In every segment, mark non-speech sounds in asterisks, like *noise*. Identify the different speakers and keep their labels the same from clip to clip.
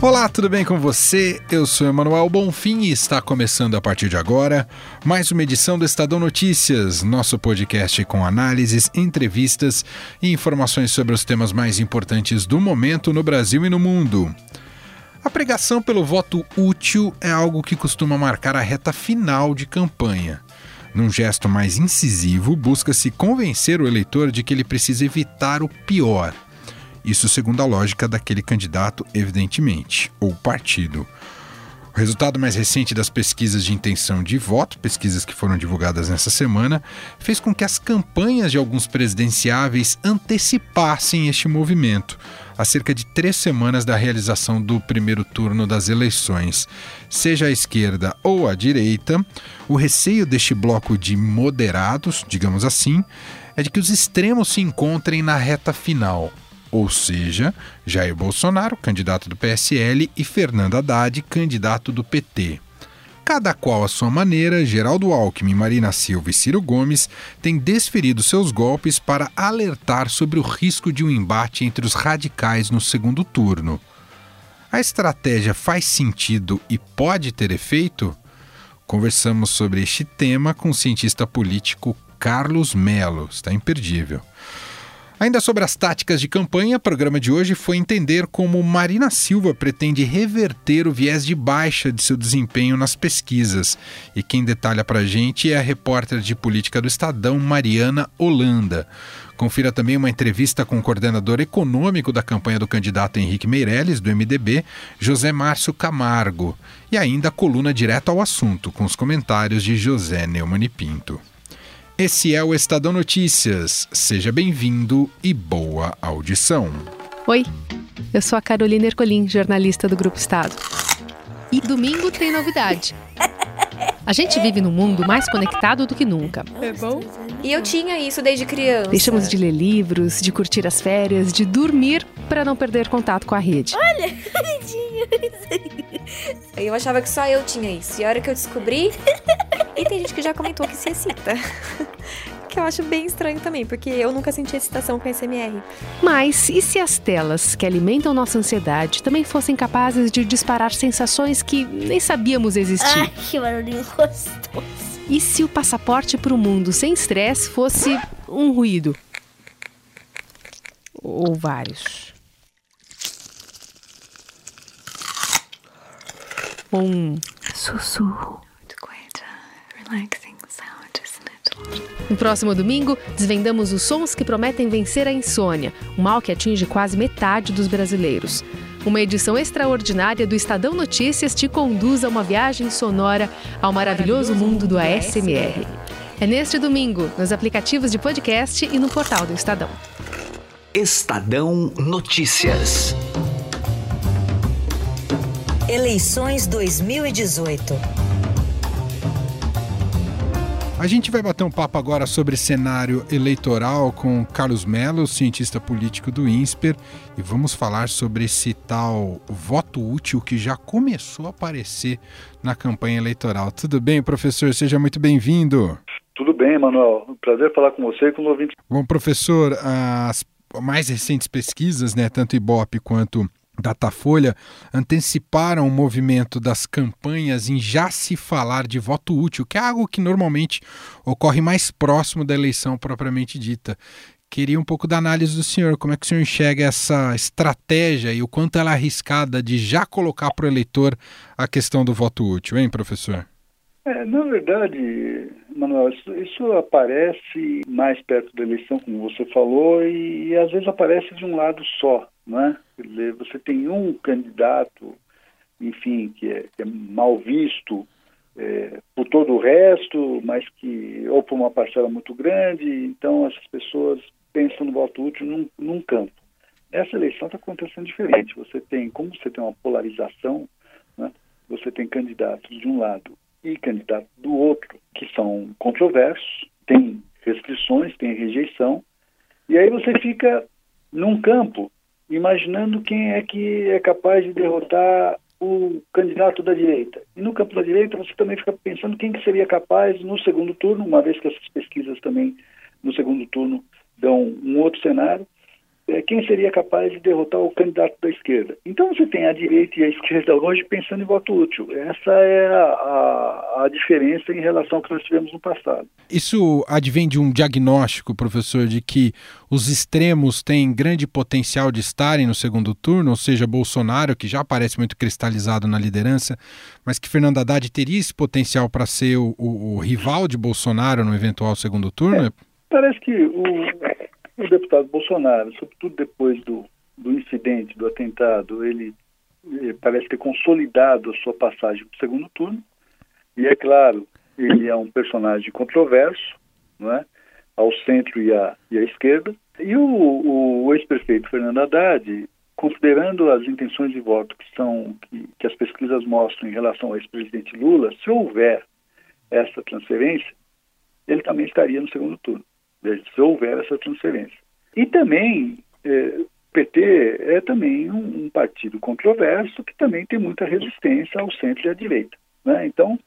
Speaker 1: Olá, tudo bem com você? Eu sou Emanuel Bonfim e está começando a partir de agora mais uma edição do Estadão Notícias, nosso podcast com análises, entrevistas e informações sobre os temas mais importantes do momento no Brasil e no mundo. A pregação pelo voto útil é algo que costuma marcar a reta final de campanha. Num gesto mais incisivo, busca-se convencer o eleitor de que ele precisa evitar o pior isso segundo a lógica daquele candidato, evidentemente, ou partido. O resultado mais recente das pesquisas de intenção de voto, pesquisas que foram divulgadas nessa semana, fez com que as campanhas de alguns presidenciáveis antecipassem este movimento, a cerca de três semanas da realização do primeiro turno das eleições. Seja a esquerda ou a direita, o receio deste bloco de moderados, digamos assim, é de que os extremos se encontrem na reta final, ou seja, Jair Bolsonaro, candidato do PSL, e Fernando Haddad, candidato do PT. Cada qual à sua maneira, Geraldo Alckmin, Marina Silva e Ciro Gomes têm desferido seus golpes para alertar sobre o risco de um embate entre os radicais no segundo turno. A estratégia faz sentido e pode ter efeito? Conversamos sobre este tema com o cientista político Carlos Melo. Está imperdível. Ainda sobre as táticas de campanha, o programa de hoje foi entender como Marina Silva pretende reverter o viés de baixa de seu desempenho nas pesquisas. E quem detalha para a gente é a repórter de política do Estadão, Mariana Holanda. Confira também uma entrevista com o coordenador econômico da campanha do candidato Henrique Meirelles, do MDB, José Márcio Camargo. E ainda a coluna direto ao assunto, com os comentários de José Neumann Pinto. Esse é o Estadão Notícias. Seja bem-vindo e boa audição.
Speaker 2: Oi, eu sou a Carolina Ercolim, jornalista do Grupo Estado. E domingo tem novidade. A gente vive num mundo mais conectado do que nunca.
Speaker 3: É bom? E eu tinha isso desde criança.
Speaker 2: Deixamos de ler livros, de curtir as férias, de dormir para não perder contato com a rede.
Speaker 3: Olha, *laughs* Eu achava que só eu tinha isso. E a hora que eu descobri, e tem gente que já comentou que se excita. Que eu acho bem estranho também, porque eu nunca senti excitação com SMR.
Speaker 2: Mas e se as telas que alimentam nossa ansiedade também fossem capazes de disparar sensações que nem sabíamos existir?
Speaker 3: Ai, que barulhinho gostoso.
Speaker 2: E se o passaporte para o mundo sem estresse fosse um ruído? Ou vários? Um sussurro. No próximo domingo, desvendamos os sons que prometem vencer a insônia, um mal que atinge quase metade dos brasileiros. Uma edição extraordinária do Estadão Notícias te conduz a uma viagem sonora ao maravilhoso mundo do ASMR. É neste domingo, nos aplicativos de podcast e no portal do Estadão.
Speaker 4: Estadão Notícias.
Speaker 5: Eleições 2018.
Speaker 1: A gente vai bater um papo agora sobre cenário eleitoral com Carlos Mello, cientista político do INSPER, e vamos falar sobre esse tal voto útil que já começou a aparecer na campanha eleitoral. Tudo bem, professor? Seja muito bem-vindo.
Speaker 6: Tudo bem, Manuel. Prazer falar com você e com o ouvinte.
Speaker 1: Bom, professor, as mais recentes pesquisas, né, tanto Ibope quanto Datafolha anteciparam o movimento das campanhas em já se falar de voto útil, que é algo que normalmente ocorre mais próximo da eleição propriamente dita. Queria um pouco da análise do senhor, como é que o senhor enxerga essa estratégia e o quanto ela é arriscada de já colocar para o eleitor a questão do voto útil, hein, professor?
Speaker 6: É, na verdade, Manuel, isso, isso, aparece mais perto da eleição, como você falou, e, e às vezes aparece de um lado só, né? Você tem um candidato, enfim, que é, que é mal visto é, por todo o resto, mas que ou por uma parcela muito grande, então essas pessoas pensam no voto útil num, num campo. Essa eleição está acontecendo diferente. Você tem, como você tem uma polarização, né? Você tem candidatos de um lado e candidatos do outro que são controversos, tem restrições, tem rejeição, e aí você fica num campo imaginando quem é que é capaz de derrotar o candidato da direita. E no campo da direita você também fica pensando quem que seria capaz no segundo turno, uma vez que essas pesquisas também no segundo turno dão um outro cenário, é, quem seria capaz de derrotar o candidato da esquerda. Então você tem a direita e a esquerda hoje pensando em voto útil. Essa é a, a, a, diferença em relação ao que nós tivemos no passado.
Speaker 1: Isso advém de um diagnóstico, professor, de que os extremos têm grande potencial de estarem no segundo turno, ou seja, Bolsonaro, que já parece muito cristalizado na liderança, mas que Fernando Haddad teria esse potencial para ser o, o, o, rival de Bolsonaro no eventual segundo turno?
Speaker 6: É, parece que o o deputado Bolsonaro, sobretudo depois do, do incidente, do atentado, ele, ele parece ter consolidado a sua passagem para o segundo turno. E é claro, ele é um personagem controverso, não é? ao centro e à, e à esquerda. E o, o, o ex-prefeito Fernando Haddad, considerando as intenções de voto que, são, que, que as pesquisas mostram em relação ao ex-presidente Lula, se houver essa transferência, ele também estaria no segundo turno se houver essa transferência. E também, é, PT é também um, um, partido controverso que também tem muita resistência ao centro e à direita. Né? Então,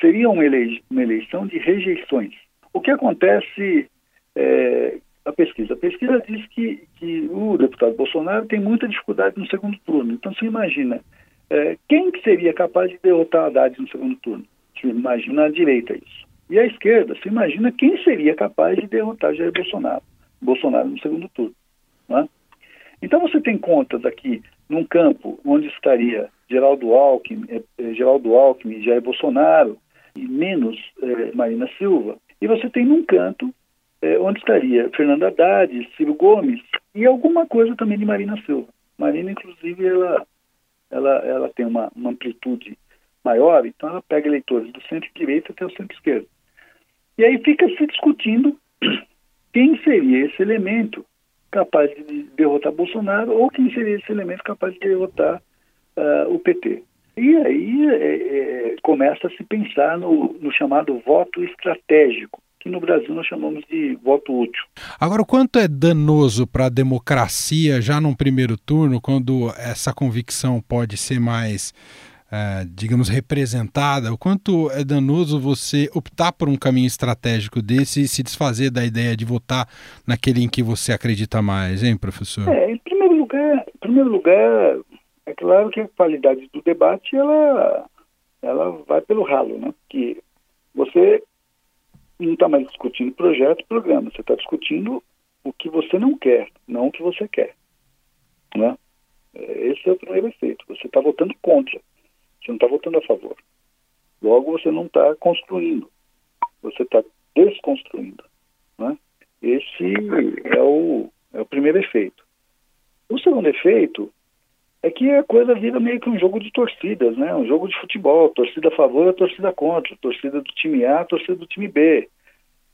Speaker 6: seria uma, uma eleição de rejeições. O que acontece, é, a pesquisa, a pesquisa diz que, que o deputado Bolsonaro tem muita dificuldade no segundo turno. Então, você imagina, é, quem que seria capaz de derrotar Haddad no segundo turno? Você imagina a direita isso. E a esquerda, se imagina quem seria capaz de derrotar Jair Bolsonaro, Bolsonaro no segundo turno. Né? Então você tem contas aqui num campo onde estaria Geraldo Alckmin, eh, eh, Geraldo Alckmin, Jair Bolsonaro e menos eh, Marina Silva, e você tem num canto onde estaria Fernando Haddad, Ciro Gomes e alguma coisa também de Marina Silva. Marina, inclusive, ela, ela, ela tem uma, uma amplitude maior, então ela pega eleitores do centro-direita até o centro-esquerda. E aí fica se discutindo *clears throat* quem seria esse elemento capaz de derrotar Bolsonaro ou quem seria esse elemento capaz de derrotar uh, o PT. E aí é, é, começa a se pensar no, no chamado voto estratégico, que no Brasil nós chamamos de voto útil.
Speaker 1: Agora, o quanto é danoso para a democracia já num primeiro turno, quando essa convicção pode ser mais é, digamos, representada, o quanto é danoso você optar por um caminho estratégico desse e se desfazer da ideia de votar naquele em que você acredita mais, hein, professor?
Speaker 6: É, em primeiro lugar, em primeiro lugar, é claro que a qualidade do debate ela, ela vai pelo ralo, né? Que você não está mais discutindo projeto, programa, você está discutindo o que você não quer, não o que você quer, né? Esse é o primeiro efeito. Você está votando contra. Você não está votando a favor. Logo, você não está construindo. Você está desconstruindo. Né? Esse é o, é o primeiro efeito. O segundo efeito é que a coisa vira meio que um jogo de torcidas, né? Um jogo de futebol, torcida a favor, torcida contra, torcida do time A, torcida do time B.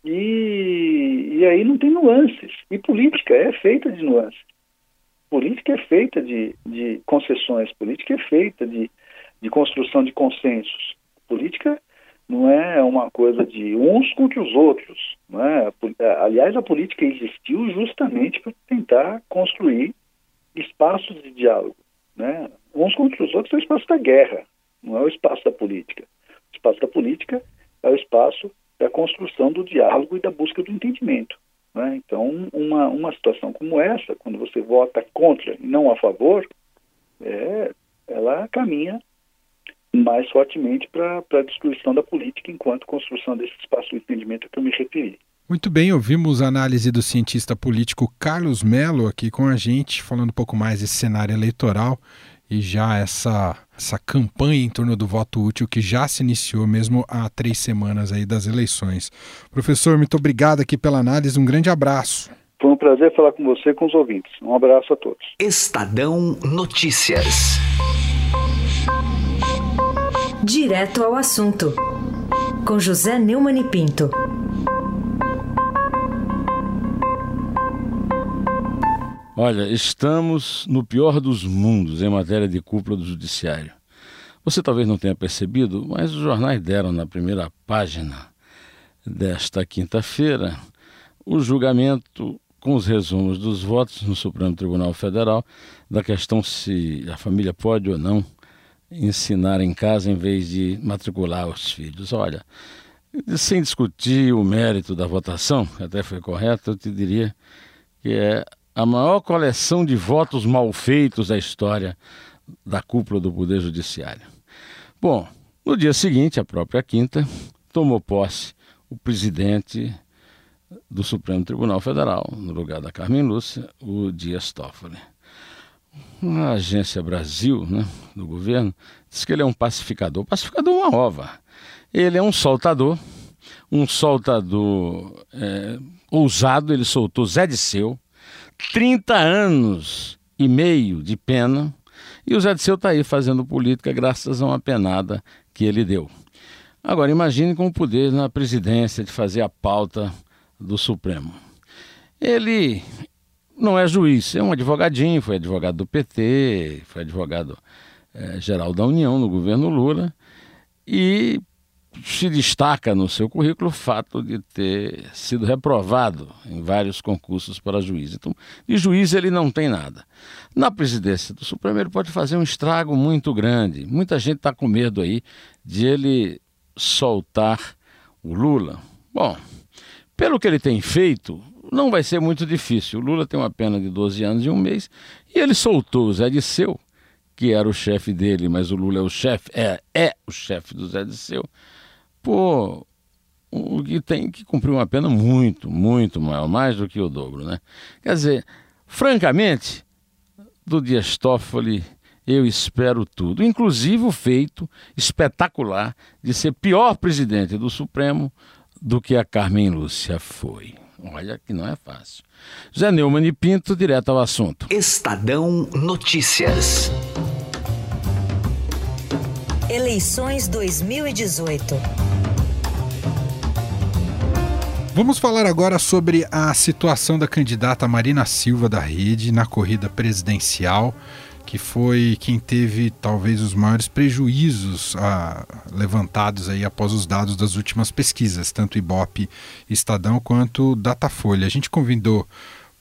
Speaker 6: E, e aí não tem nuances. E política é feita de nuances. Política é feita de, de concessões, política é feita de, de construção de consensos. Política não é uma coisa de uns contra os outros. É? Aliás, a política existiu justamente para tentar construir espaços de diálogo. Né? Uns contra os outros é o espaço da guerra, não é o espaço da política. O espaço da política é o espaço da construção do diálogo e da busca do entendimento. Né? Então, uma, uma situação como essa, quando você vota contra e não a favor, é, ela caminha mais fortemente para a destruição da política enquanto construção desse espaço de entendimento a que eu me referi.
Speaker 1: Muito bem, ouvimos a análise do cientista político Carlos Melo aqui com a gente, falando um pouco mais desse cenário eleitoral e já essa, essa campanha em torno do voto útil que já se iniciou mesmo há três semanas aí das eleições. Professor, muito obrigado aqui pela análise, um grande abraço.
Speaker 6: Foi um prazer falar com você e com os ouvintes. Um abraço a todos.
Speaker 4: Estadão Notícias.
Speaker 5: Direto ao assunto, com José Neumann e Pinto.
Speaker 7: Olha, estamos no pior dos mundos em matéria de cúpula do Judiciário. Você talvez não tenha percebido, mas os jornais deram na primeira página desta quinta-feira o julgamento com os resumos dos votos no Supremo Tribunal Federal da questão se a família pode ou não ensinar em casa em vez de matricular os filhos. Olha, sem discutir o mérito da votação, até foi correto, eu te diria que é a maior coleção de votos mal feitos da história da cúpula do Poder Judiciário. Bom, no dia seguinte, a própria quinta, tomou posse o presidente do Supremo Tribunal Federal, no lugar da Carmen Lúcia, o Dias Toffoli. A agência Brasil, né, do governo, diz que ele é um pacificador. Pacificador é uma ova. Ele é um soltador, um soltador é, ousado. Ele soltou Zé Disseu, 30 anos e meio de pena, e o Zé Disseu está aí fazendo política graças a uma penada que ele deu. Agora, imagine com o poder na presidência de fazer a pauta do Supremo. Ele não é juiz, é um advogadinho, foi advogado do PT, foi advogado é, geral da União no governo Lula e se destaca no seu currículo o fato de ter sido reprovado em vários concursos para juiz. Então, de juiz ele não tem nada. Na presidência do Supremo ele pode fazer um estrago muito grande. Muita gente está com medo aí de ele soltar o Lula. Bom, pelo que ele tem feito, não vai ser muito difícil. O Lula tem uma pena de 12 anos e um mês e ele soltou o Zé Disseu, que era o chefe dele, mas o Lula é o chefe, é, é o chefe do Zé Disseu, por o que tem que cumprir uma pena muito, muito maior, mais do que o dobro, né? Quer dizer, francamente, do Dias Toffoli eu espero tudo, inclusive o feito espetacular de ser pior presidente do Supremo do que a Carmen Lúcia foi. Olha que não é fácil. Zé Neumann e Pinto, direto ao assunto.
Speaker 4: Estadão Notícias.
Speaker 5: Eleições 2018.
Speaker 1: Vamos falar agora sobre a situação da candidata Marina Silva da Rede na corrida presidencial que foi quem teve talvez os maiores prejuízos ah, levantados aí após os dados das últimas pesquisas, tanto Ibope Estadão quanto Datafolha. A gente convidou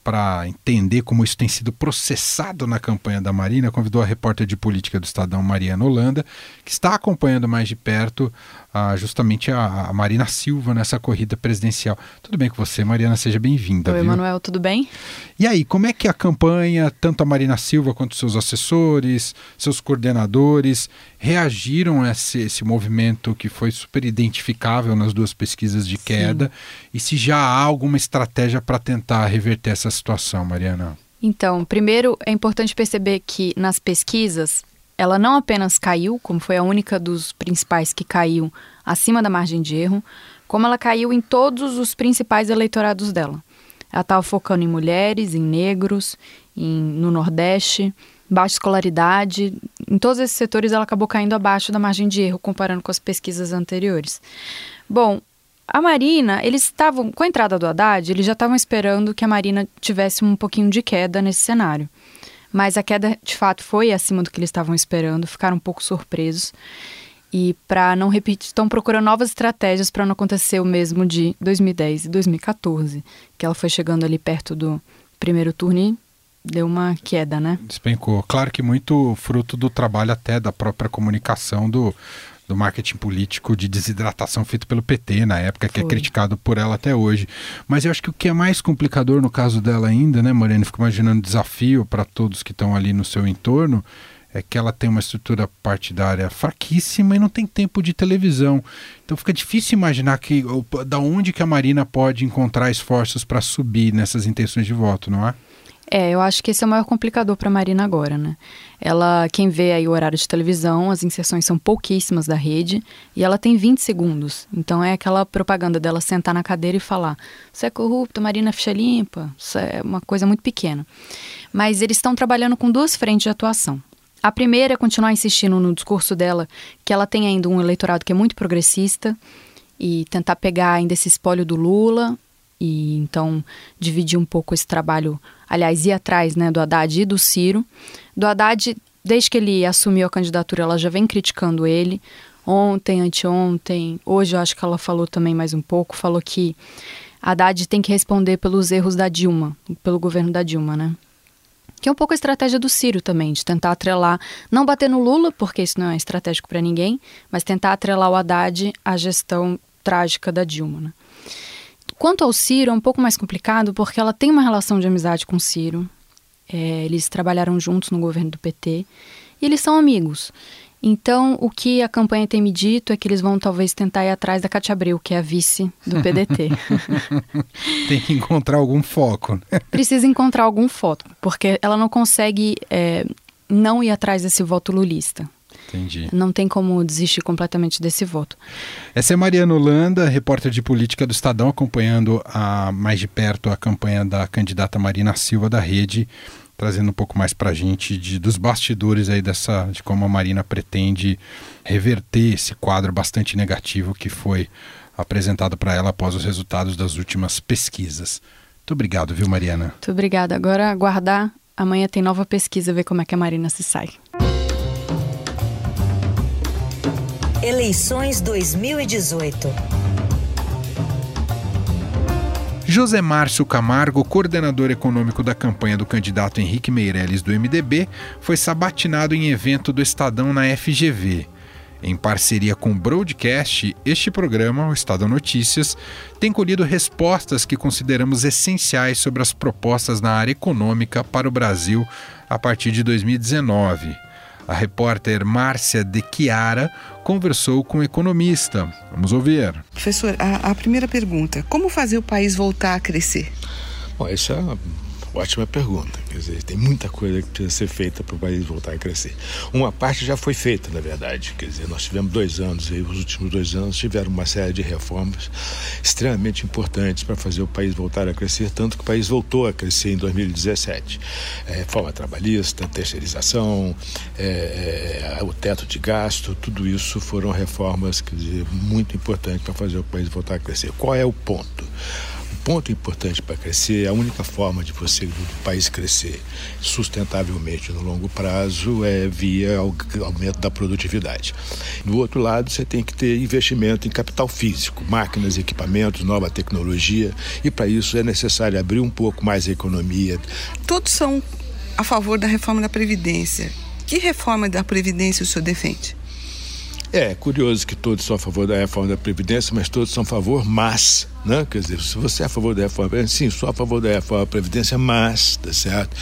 Speaker 1: para entender como isso tem sido processado na campanha da Marina, convidou a repórter de política do Estadão, Mariana Holanda, que está acompanhando mais de perto uh, justamente a, a, Marina Silva nessa corrida presidencial. Tudo bem com você, Mariana? Seja bem-vinda.
Speaker 8: Oi, Emanuel, tudo bem?
Speaker 1: E aí, como é que a campanha, tanto a Marina Silva quanto seus assessores, seus coordenadores, reagiram a esse, esse movimento que foi super identificável nas duas pesquisas de queda? Sim. E se já há alguma estratégia para tentar reverter essa situação, Mariana?
Speaker 8: Então, primeiro é importante perceber que nas pesquisas ela não apenas caiu, como foi a única dos principais que caiu acima da margem de erro, como ela caiu em todos os principais eleitorados dela. Ela estava focando em mulheres, em negros, em, no Nordeste, baixa escolaridade. Em todos esses setores ela acabou caindo abaixo da margem de erro, comparando com as pesquisas anteriores. Bom, a Marina, eles estavam, com a entrada do Haddad, eles já estavam esperando que a Marina tivesse um pouquinho de queda nesse cenário. Mas a queda, de fato, foi acima do que eles estavam esperando, ficaram um pouco surpresos. E para não repetir, estão procurando novas estratégias para não acontecer o mesmo de 2010 e 2014, que ela foi chegando ali perto do primeiro turno e deu uma queda, né?
Speaker 1: Despencou. Claro que muito fruto do trabalho até da própria comunicação do, do marketing político de desidratação feito pelo PT na época, que é Foi. é criticado por ela até hoje. Mas eu acho que o que é mais complicador no caso dela ainda, né, Moreno? Fico imaginando desafio para todos que estão ali no seu entorno. É que ela tem uma estrutura partidária fraquíssima e não tem tempo de televisão. Então fica difícil imaginar que da onde que a Marina pode encontrar esforços para subir nessas intenções de voto, não é?
Speaker 8: É, eu acho que esse é o maior complicador para Marina agora, né? Ela, quem vê aí o horário de televisão, as inserções são pouquíssimas da rede e ela tem 20 segundos. Então é aquela propaganda dela sentar na cadeira e falar: "Você é corrupto, Marina ficha limpa". Isso é uma coisa muito pequena. Mas eles estão trabalhando com duas frentes de atuação. A primeira é continuar insistindo no discurso dela que ela tem ainda um eleitorado que é muito progressista e tentar pegar ainda esse espólio do Lula e então dividir um pouco esse trabalho, aliás, ir atrás né, do Haddad e do Ciro. Do Haddad, desde que ele assumiu a candidatura, ela já vem criticando ele. Ontem, anteontem, hoje eu acho que ela falou também mais um pouco, falou que Haddad tem que responder pelos erros da Dilma, pelo governo da Dilma, né? Que é um pouco a estratégia do Ciro também, de tentar atrelar, não bater no Lula, porque isso não é estratégico para ninguém, mas tentar atrelar o Haddad à gestão trágica da Dilma, né? Quanto ao Ciro, é um pouco mais complicado porque ela tem uma relação de amizade com o Ciro. É, eles trabalharam juntos no governo do PT e eles são amigos. Então, o que a campanha tem me dito é que eles vão talvez tentar ir atrás da Cátia Abreu, que é a vice do PDT. *laughs*
Speaker 1: tem que encontrar algum foco.
Speaker 8: Né? Precisa encontrar algum foco, porque ela não consegue é, não ir atrás desse voto lulista.
Speaker 1: Entendi.
Speaker 8: Não tem como desistir completamente desse voto.
Speaker 1: Essa é Mariana Holanda, repórter de política do Estadão, acompanhando a, mais de perto a campanha da candidata Marina Silva da Rede, trazendo um pouco mais para a gente de, dos bastidores aí dessa, de como a Marina pretende reverter esse quadro bastante negativo que foi apresentado para ela após os resultados das últimas pesquisas. Muito obrigado, viu, Mariana?
Speaker 8: Muito obrigada. Agora aguardar. Amanhã tem nova pesquisa, ver como é que a Marina se sai.
Speaker 5: Eleições 2018.
Speaker 1: José Márcio Camargo, coordenador econômico da campanha do candidato Henrique Meirelles do MDB, foi sabatinado em evento do Estadão na FGV. Em parceria com o Broadcast, este programa, o Estadão Notícias, tem colhido respostas que consideramos essenciais sobre as propostas na área econômica para o Brasil a partir de 2019. A repórter Márcia de Chiara conversou com um economista. Vamos ouvir.
Speaker 9: Professor, a, a primeira pergunta: como fazer o país voltar a crescer?
Speaker 10: Bom, essa é Ótima pergunta. Quer dizer, tem muita coisa que precisa ser feita para o país voltar a crescer. Uma parte já foi feita, na verdade. Quer dizer, nós tivemos dois anos, e os últimos dois anos tiveram uma série de reformas extremamente importantes para fazer o país voltar a crescer, tanto que o país voltou a crescer em 2017. É, reforma trabalhista, terceirização, é, é, o teto de gasto, tudo isso foram reformas quer dizer, muito importantes para fazer o país voltar a crescer. Qual é o ponto? Ponto importante para crescer, a única forma de você, do país crescer sustentavelmente no longo prazo é via aumento da produtividade. Do outro lado, você tem que ter investimento em capital físico, máquinas, equipamentos, nova tecnologia, e para isso é necessário abrir um pouco mais a economia.
Speaker 9: Todos são a favor da reforma da Previdência. Que reforma da Previdência o senhor defende?
Speaker 10: É curioso que todos são a favor da reforma da Previdência, mas todos são a favor, mas, né? Quer dizer, se você é a favor da reforma, sim, sou a favor da reforma da Previdência, mas, tá certo?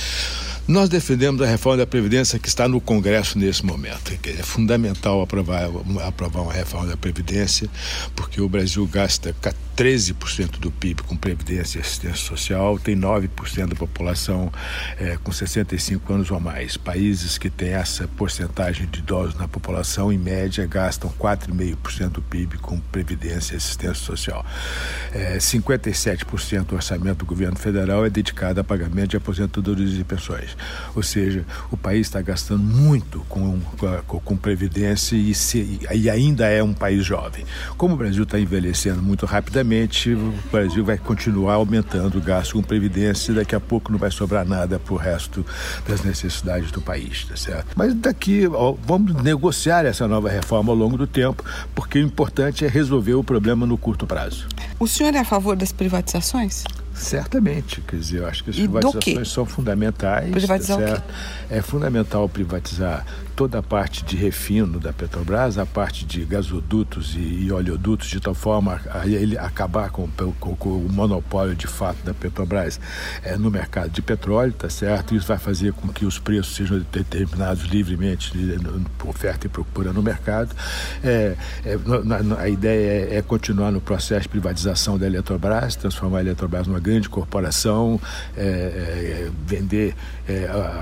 Speaker 10: Nós defendemos a reforma da Previdência que está no Congresso nesse momento. É fundamental aprovar, aprovar uma reforma da Previdência, porque o Brasil gasta 13% do PIB com Previdência e assistência social, tem 9% da população é, com 65 anos ou mais. Países que têm essa porcentagem de idosos na população, em média, gastam 4,5% do PIB com Previdência e assistência social. É, 57% do orçamento do governo federal é dedicado a pagamento de aposentadorias e pensões. Ou seja, o país está gastando muito com, com, com Previdência e, se, e ainda é um país jovem. Como o Brasil está envelhecendo muito rapidamente, o Brasil vai continuar aumentando o gasto com Previdência e daqui a pouco não vai sobrar nada para o resto das necessidades do país, tá certo? Mas daqui, ó, vamos negociar essa nova reforma ao longo do tempo, porque o importante é resolver o problema no curto prazo.
Speaker 9: O senhor é a favor das privatizações?
Speaker 10: Certamente, quer dizer, eu acho que as e privatizações são fundamentais.
Speaker 9: Privatizar tá?
Speaker 10: É fundamental privatizar toda a parte de refino da Petrobras, a parte de gasodutos e, e oleodutos, de tal forma a ele acabar com, com, com, o monopólio de fato da Petrobras é, no mercado de petróleo, tá certo? Isso vai fazer com que os preços sejam determinados livremente, por oferta e procura no mercado. É, é, na, a ideia é, é, continuar no processo de privatização da Eletrobras, transformar a Eletrobras numa grande corporação, é, é, vender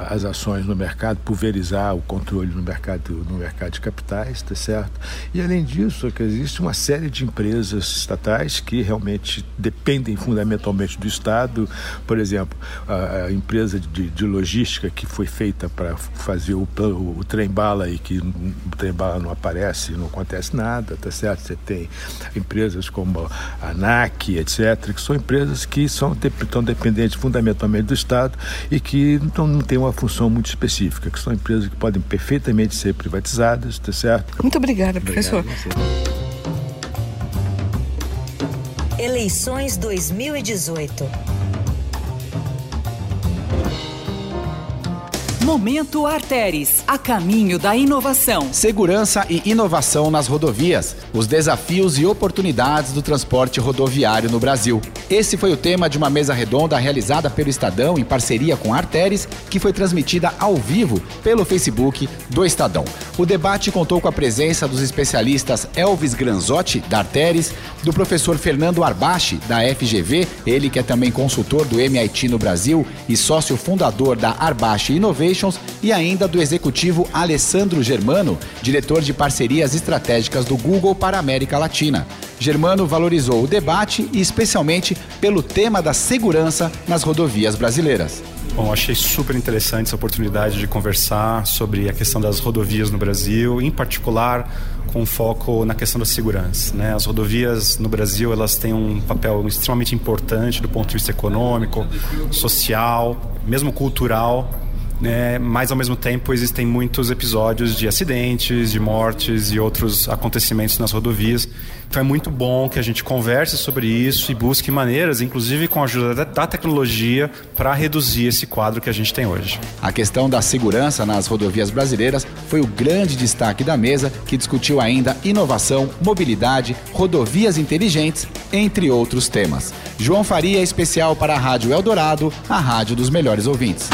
Speaker 10: as ações no mercado, pulverizar o controle no mercado, no mercado de capitais, tá certo? E além disso, que existe uma série de empresas estatais que realmente dependem fundamentalmente do Estado. Por exemplo, a, a empresa de, de, logística que foi feita para fazer o, o, o trem-bala e que o trem-bala não aparece, não acontece nada, tá certo? Você tem empresas como a ANAC, etc., que são empresas que são, estão dependentes fundamentalmente do Estado e que não, não têm uma função muito específica, que são empresas que podem perfeitamente perfeitamente ser privatizadas, tá certo?
Speaker 9: Muito obrigada, professor. Obrigado,
Speaker 5: Eleições 2018.
Speaker 11: Momento Arteres, a caminho da inovação.
Speaker 12: Segurança e inovação nas rodovias, os desafios e oportunidades do transporte rodoviário no Brasil. Esse foi o tema de uma mesa redonda realizada pelo Estadão em parceria com a Arteres, que foi transmitida ao vivo pelo Facebook do Estadão. O debate contou com a presença dos especialistas Elvis Granzotti, da Arteres, do professor Fernando Arbache, da FGV, ele que é também consultor do MIT no Brasil e sócio fundador da Arbache Innovation e ainda do executivo Alessandro Germano, diretor de parcerias estratégicas do Google para a América Latina. Germano valorizou o debate e especialmente pelo tema da segurança nas rodovias brasileiras.
Speaker 13: Bom, achei super interessante essa oportunidade de conversar sobre a questão das rodovias no Brasil, em particular com foco na questão da segurança. Né? As rodovias no Brasil elas têm um papel extremamente importante do ponto de vista econômico, social, mesmo cultural né, mas ao mesmo tempo existem muitos episódios de acidentes, de mortes e outros acontecimentos nas rodovias. Então é muito bom que a gente converse sobre isso e busque maneiras, inclusive com a ajuda da tecnologia, para reduzir esse quadro que a gente tem hoje.
Speaker 12: A questão da segurança nas rodovias brasileiras foi o grande destaque da mesa, que discutiu ainda inovação, mobilidade, rodovias inteligentes, entre outros temas. João Faria, especial para a Rádio Eldorado, a rádio dos melhores ouvintes.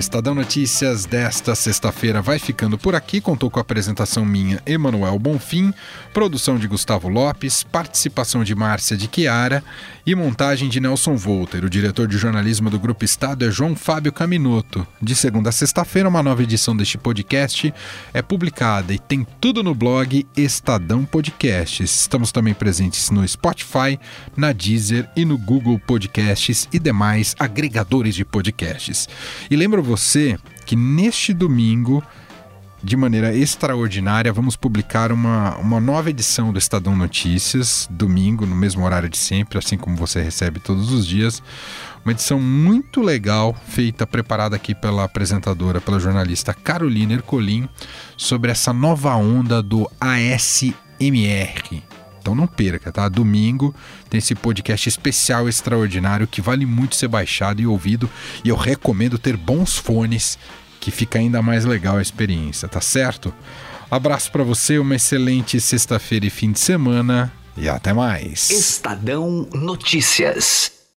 Speaker 1: Estadão Notícias desta sexta-feira vai ficando por aqui. Contou com a apresentação minha, Emanuel Bonfim, produção de Gustavo Lopes, participação de Márcia de Chiara e montagem de Nelson Volter. O diretor de jornalismo do Grupo Estado é João Fábio Caminoto. De segunda a sexta-feira, uma nova edição deste podcast é publicada e tem tudo no blog Estadão Podcasts. Estamos também presentes no Spotify, na Deezer e no Google Podcasts e demais agregadores de podcasts. E lembro você que neste domingo, de maneira extraordinária, vamos publicar uma, uma nova edição do Estadão Notícias, domingo, no mesmo horário de sempre, assim como você recebe todos os dias. Uma edição muito legal, feita, preparada aqui pela apresentadora, pela jornalista Carolina Ercolim, sobre essa nova onda do ASMR. Então não perca, tá? Domingo tem esse podcast especial extraordinário que vale muito ser baixado e ouvido. E eu recomendo ter bons fones, que fica ainda mais legal a experiência, tá certo? Abraço para você, uma excelente sexta-feira e fim de semana e até mais.
Speaker 4: Estadão Notícias.